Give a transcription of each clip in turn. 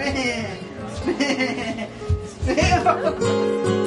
スペインスペインスペイン。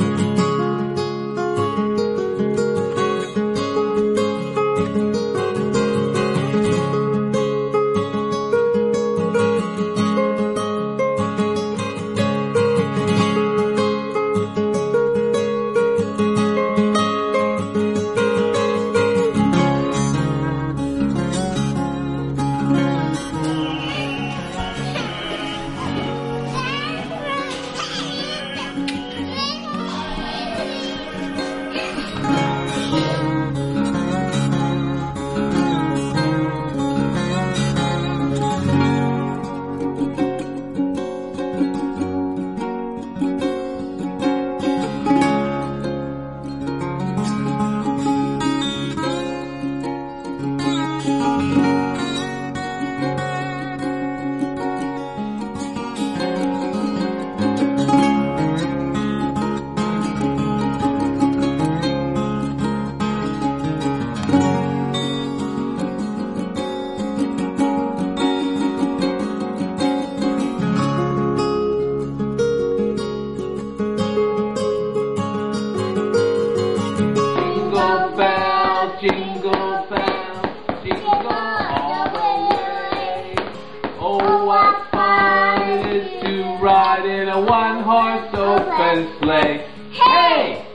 Oh, fun it is to ride in a one-horse open sleigh. Hey!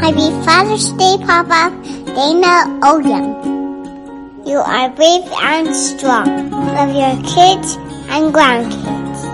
Happy Father's Day, Papa. Dana Oyen. You are brave and strong. Love your kids and grandkids.